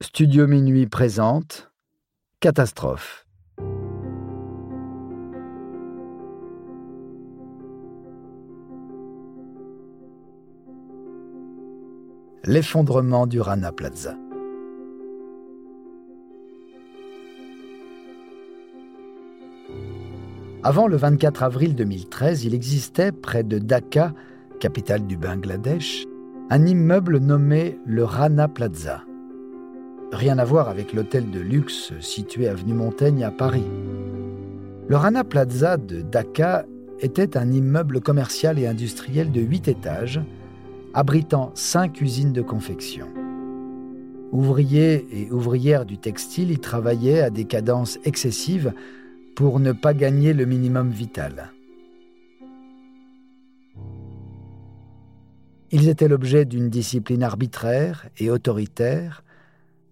Studio Minuit présente Catastrophe. L'effondrement du Rana Plaza. Avant le 24 avril 2013, il existait près de Dhaka, capitale du Bangladesh, un immeuble nommé le Rana Plaza. Rien à voir avec l'hôtel de luxe situé avenue Montaigne à Paris. Le Rana Plaza de Dhaka était un immeuble commercial et industriel de 8 étages, abritant 5 usines de confection. Ouvriers et ouvrières du textile y travaillaient à des cadences excessives pour ne pas gagner le minimum vital. Ils étaient l'objet d'une discipline arbitraire et autoritaire,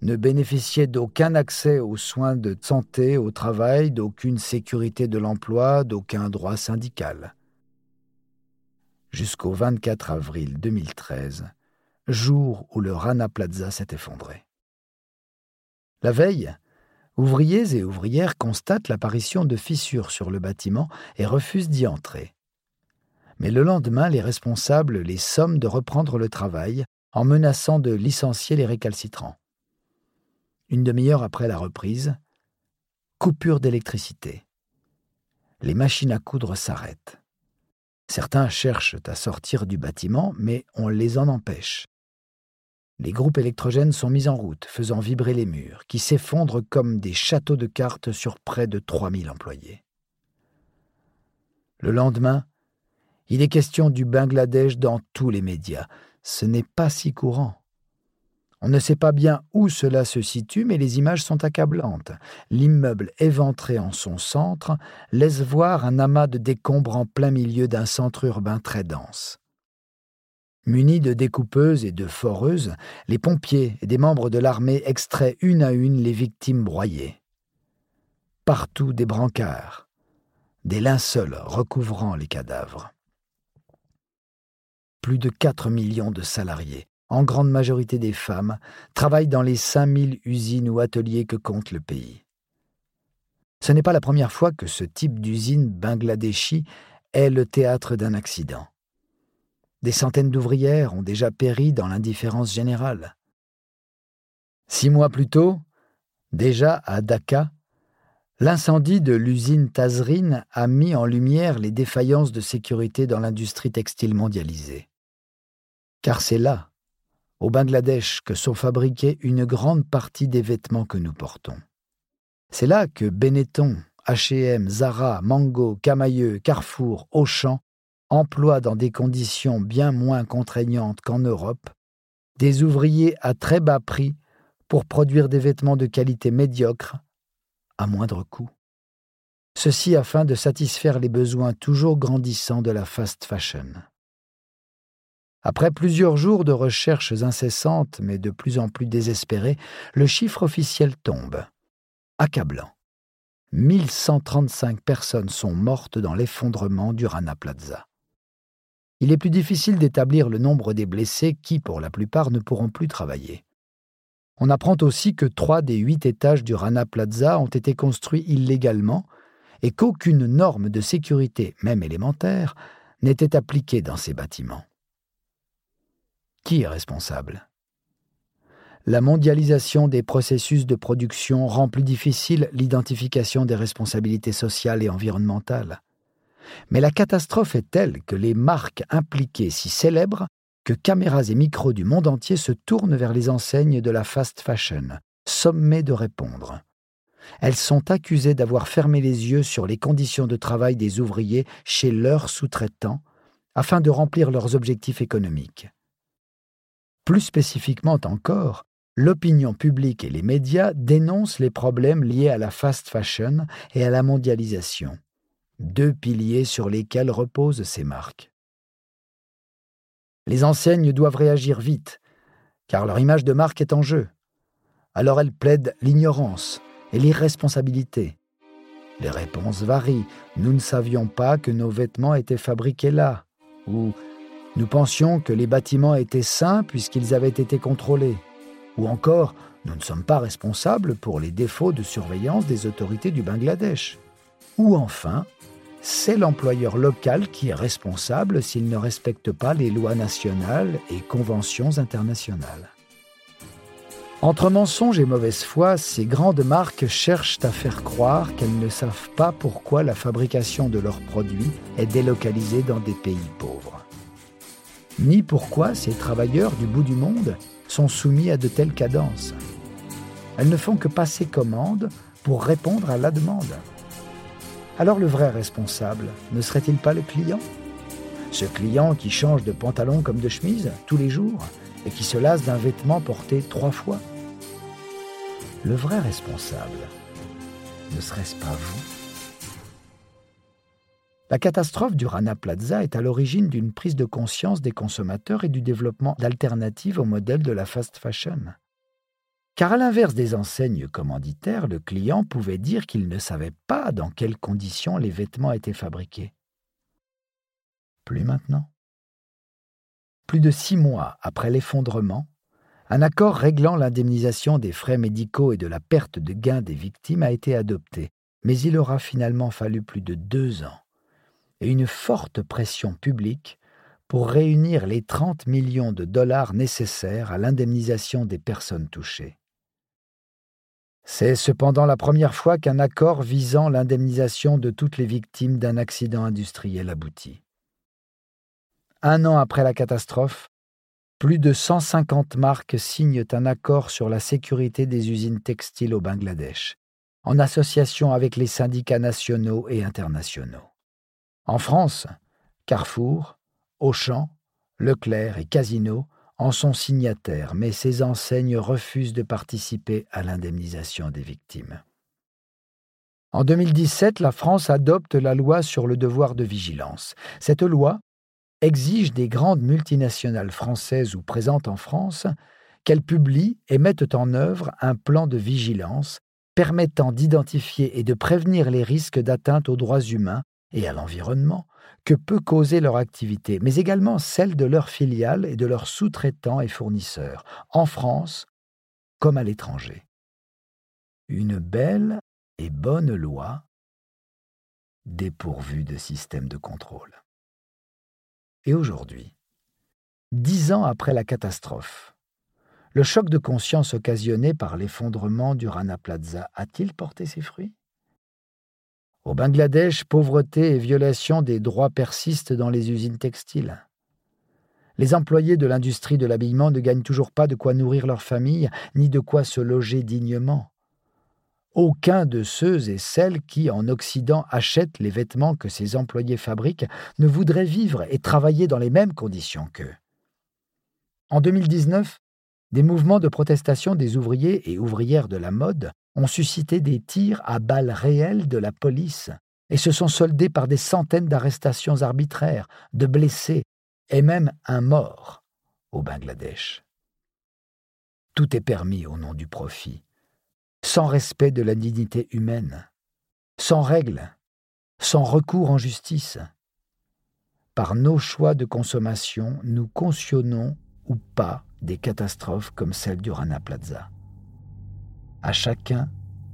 ne bénéficiaient d'aucun accès aux soins de santé, au travail, d'aucune sécurité de l'emploi, d'aucun droit syndical. Jusqu'au 24 avril 2013, jour où le Rana Plaza s'est effondré. La veille, ouvriers et ouvrières constatent l'apparition de fissures sur le bâtiment et refusent d'y entrer. Mais le lendemain, les responsables les somment de reprendre le travail en menaçant de licencier les récalcitrants. Une demi-heure après la reprise, coupure d'électricité. Les machines à coudre s'arrêtent. Certains cherchent à sortir du bâtiment, mais on les en empêche. Les groupes électrogènes sont mis en route, faisant vibrer les murs, qui s'effondrent comme des châteaux de cartes sur près de 3000 employés. Le lendemain, il est question du Bangladesh dans tous les médias. Ce n'est pas si courant. On ne sait pas bien où cela se situe, mais les images sont accablantes. L'immeuble éventré en son centre laisse voir un amas de décombres en plein milieu d'un centre urbain très dense. Munis de découpeuses et de foreuses, les pompiers et des membres de l'armée extraient une à une les victimes broyées. Partout des brancards, des linceuls recouvrant les cadavres plus de 4 millions de salariés, en grande majorité des femmes, travaillent dans les 5000 usines ou ateliers que compte le pays. Ce n'est pas la première fois que ce type d'usine bangladeshi est le théâtre d'un accident. Des centaines d'ouvrières ont déjà péri dans l'indifférence générale. Six mois plus tôt, déjà à Dhaka, l'incendie de l'usine Tazrine a mis en lumière les défaillances de sécurité dans l'industrie textile mondialisée car c'est là, au Bangladesh, que sont fabriqués une grande partie des vêtements que nous portons. C'est là que Benetton, H&M, Zara, Mango, Camailleux, Carrefour, Auchan emploient dans des conditions bien moins contraignantes qu'en Europe des ouvriers à très bas prix pour produire des vêtements de qualité médiocre à moindre coût. Ceci afin de satisfaire les besoins toujours grandissants de la fast fashion. Après plusieurs jours de recherches incessantes, mais de plus en plus désespérées, le chiffre officiel tombe. Accablant. 1135 personnes sont mortes dans l'effondrement du Rana Plaza. Il est plus difficile d'établir le nombre des blessés qui, pour la plupart, ne pourront plus travailler. On apprend aussi que trois des huit étages du Rana Plaza ont été construits illégalement et qu'aucune norme de sécurité, même élémentaire, n'était appliquée dans ces bâtiments. Qui est responsable? La mondialisation des processus de production rend plus difficile l'identification des responsabilités sociales et environnementales. Mais la catastrophe est telle que les marques impliquées si célèbres que caméras et micros du monde entier se tournent vers les enseignes de la fast fashion, sommées de répondre. Elles sont accusées d'avoir fermé les yeux sur les conditions de travail des ouvriers chez leurs sous-traitants afin de remplir leurs objectifs économiques. Plus spécifiquement encore, l'opinion publique et les médias dénoncent les problèmes liés à la fast fashion et à la mondialisation, deux piliers sur lesquels reposent ces marques. Les enseignes doivent réagir vite, car leur image de marque est en jeu. Alors elles plaident l'ignorance et l'irresponsabilité. Les réponses varient. Nous ne savions pas que nos vêtements étaient fabriqués là. Ou nous pensions que les bâtiments étaient sains puisqu'ils avaient été contrôlés. Ou encore, nous ne sommes pas responsables pour les défauts de surveillance des autorités du Bangladesh. Ou enfin, c'est l'employeur local qui est responsable s'il ne respecte pas les lois nationales et conventions internationales. Entre mensonges et mauvaise foi, ces grandes marques cherchent à faire croire qu'elles ne savent pas pourquoi la fabrication de leurs produits est délocalisée dans des pays pauvres. Ni pourquoi ces travailleurs du bout du monde sont soumis à de telles cadences. Elles ne font que passer commande pour répondre à la demande. Alors le vrai responsable ne serait-il pas le client? Ce client qui change de pantalon comme de chemise tous les jours et qui se lasse d'un vêtement porté trois fois? Le vrai responsable ne serait-ce pas vous? La catastrophe du Rana Plaza est à l'origine d'une prise de conscience des consommateurs et du développement d'alternatives au modèle de la fast fashion. Car à l'inverse des enseignes commanditaires, le client pouvait dire qu'il ne savait pas dans quelles conditions les vêtements étaient fabriqués. Plus maintenant. Plus de six mois après l'effondrement, un accord réglant l'indemnisation des frais médicaux et de la perte de gains des victimes a été adopté, mais il aura finalement fallu plus de deux ans et une forte pression publique pour réunir les 30 millions de dollars nécessaires à l'indemnisation des personnes touchées. C'est cependant la première fois qu'un accord visant l'indemnisation de toutes les victimes d'un accident industriel aboutit. Un an après la catastrophe, plus de 150 marques signent un accord sur la sécurité des usines textiles au Bangladesh, en association avec les syndicats nationaux et internationaux. En France, Carrefour, Auchan, Leclerc et Casino en sont signataires, mais ces enseignes refusent de participer à l'indemnisation des victimes. En 2017, la France adopte la loi sur le devoir de vigilance. Cette loi exige des grandes multinationales françaises ou présentes en France qu'elles publient et mettent en œuvre un plan de vigilance permettant d'identifier et de prévenir les risques d'atteinte aux droits humains et à l'environnement que peut causer leur activité, mais également celle de leurs filiales et de leurs sous-traitants et fournisseurs, en France comme à l'étranger. Une belle et bonne loi dépourvue de système de contrôle. Et aujourd'hui, dix ans après la catastrophe, le choc de conscience occasionné par l'effondrement du Rana Plaza a-t-il porté ses fruits? Au Bangladesh, pauvreté et violation des droits persistent dans les usines textiles. Les employés de l'industrie de l'habillement ne gagnent toujours pas de quoi nourrir leur famille, ni de quoi se loger dignement. Aucun de ceux et celles qui, en Occident, achètent les vêtements que ces employés fabriquent ne voudrait vivre et travailler dans les mêmes conditions qu'eux. En 2019, des mouvements de protestation des ouvriers et ouvrières de la mode ont suscité des tirs à balles réelles de la police et se sont soldés par des centaines d'arrestations arbitraires, de blessés et même un mort au Bangladesh. Tout est permis au nom du profit, sans respect de la dignité humaine, sans règles, sans recours en justice. Par nos choix de consommation, nous cautionnons ou pas des catastrophes comme celle du Rana Plaza à chacun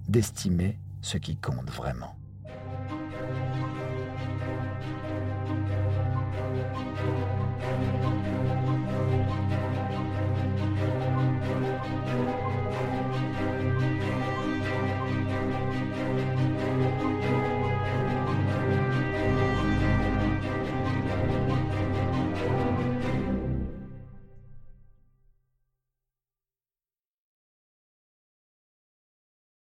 d'estimer ce qui compte vraiment.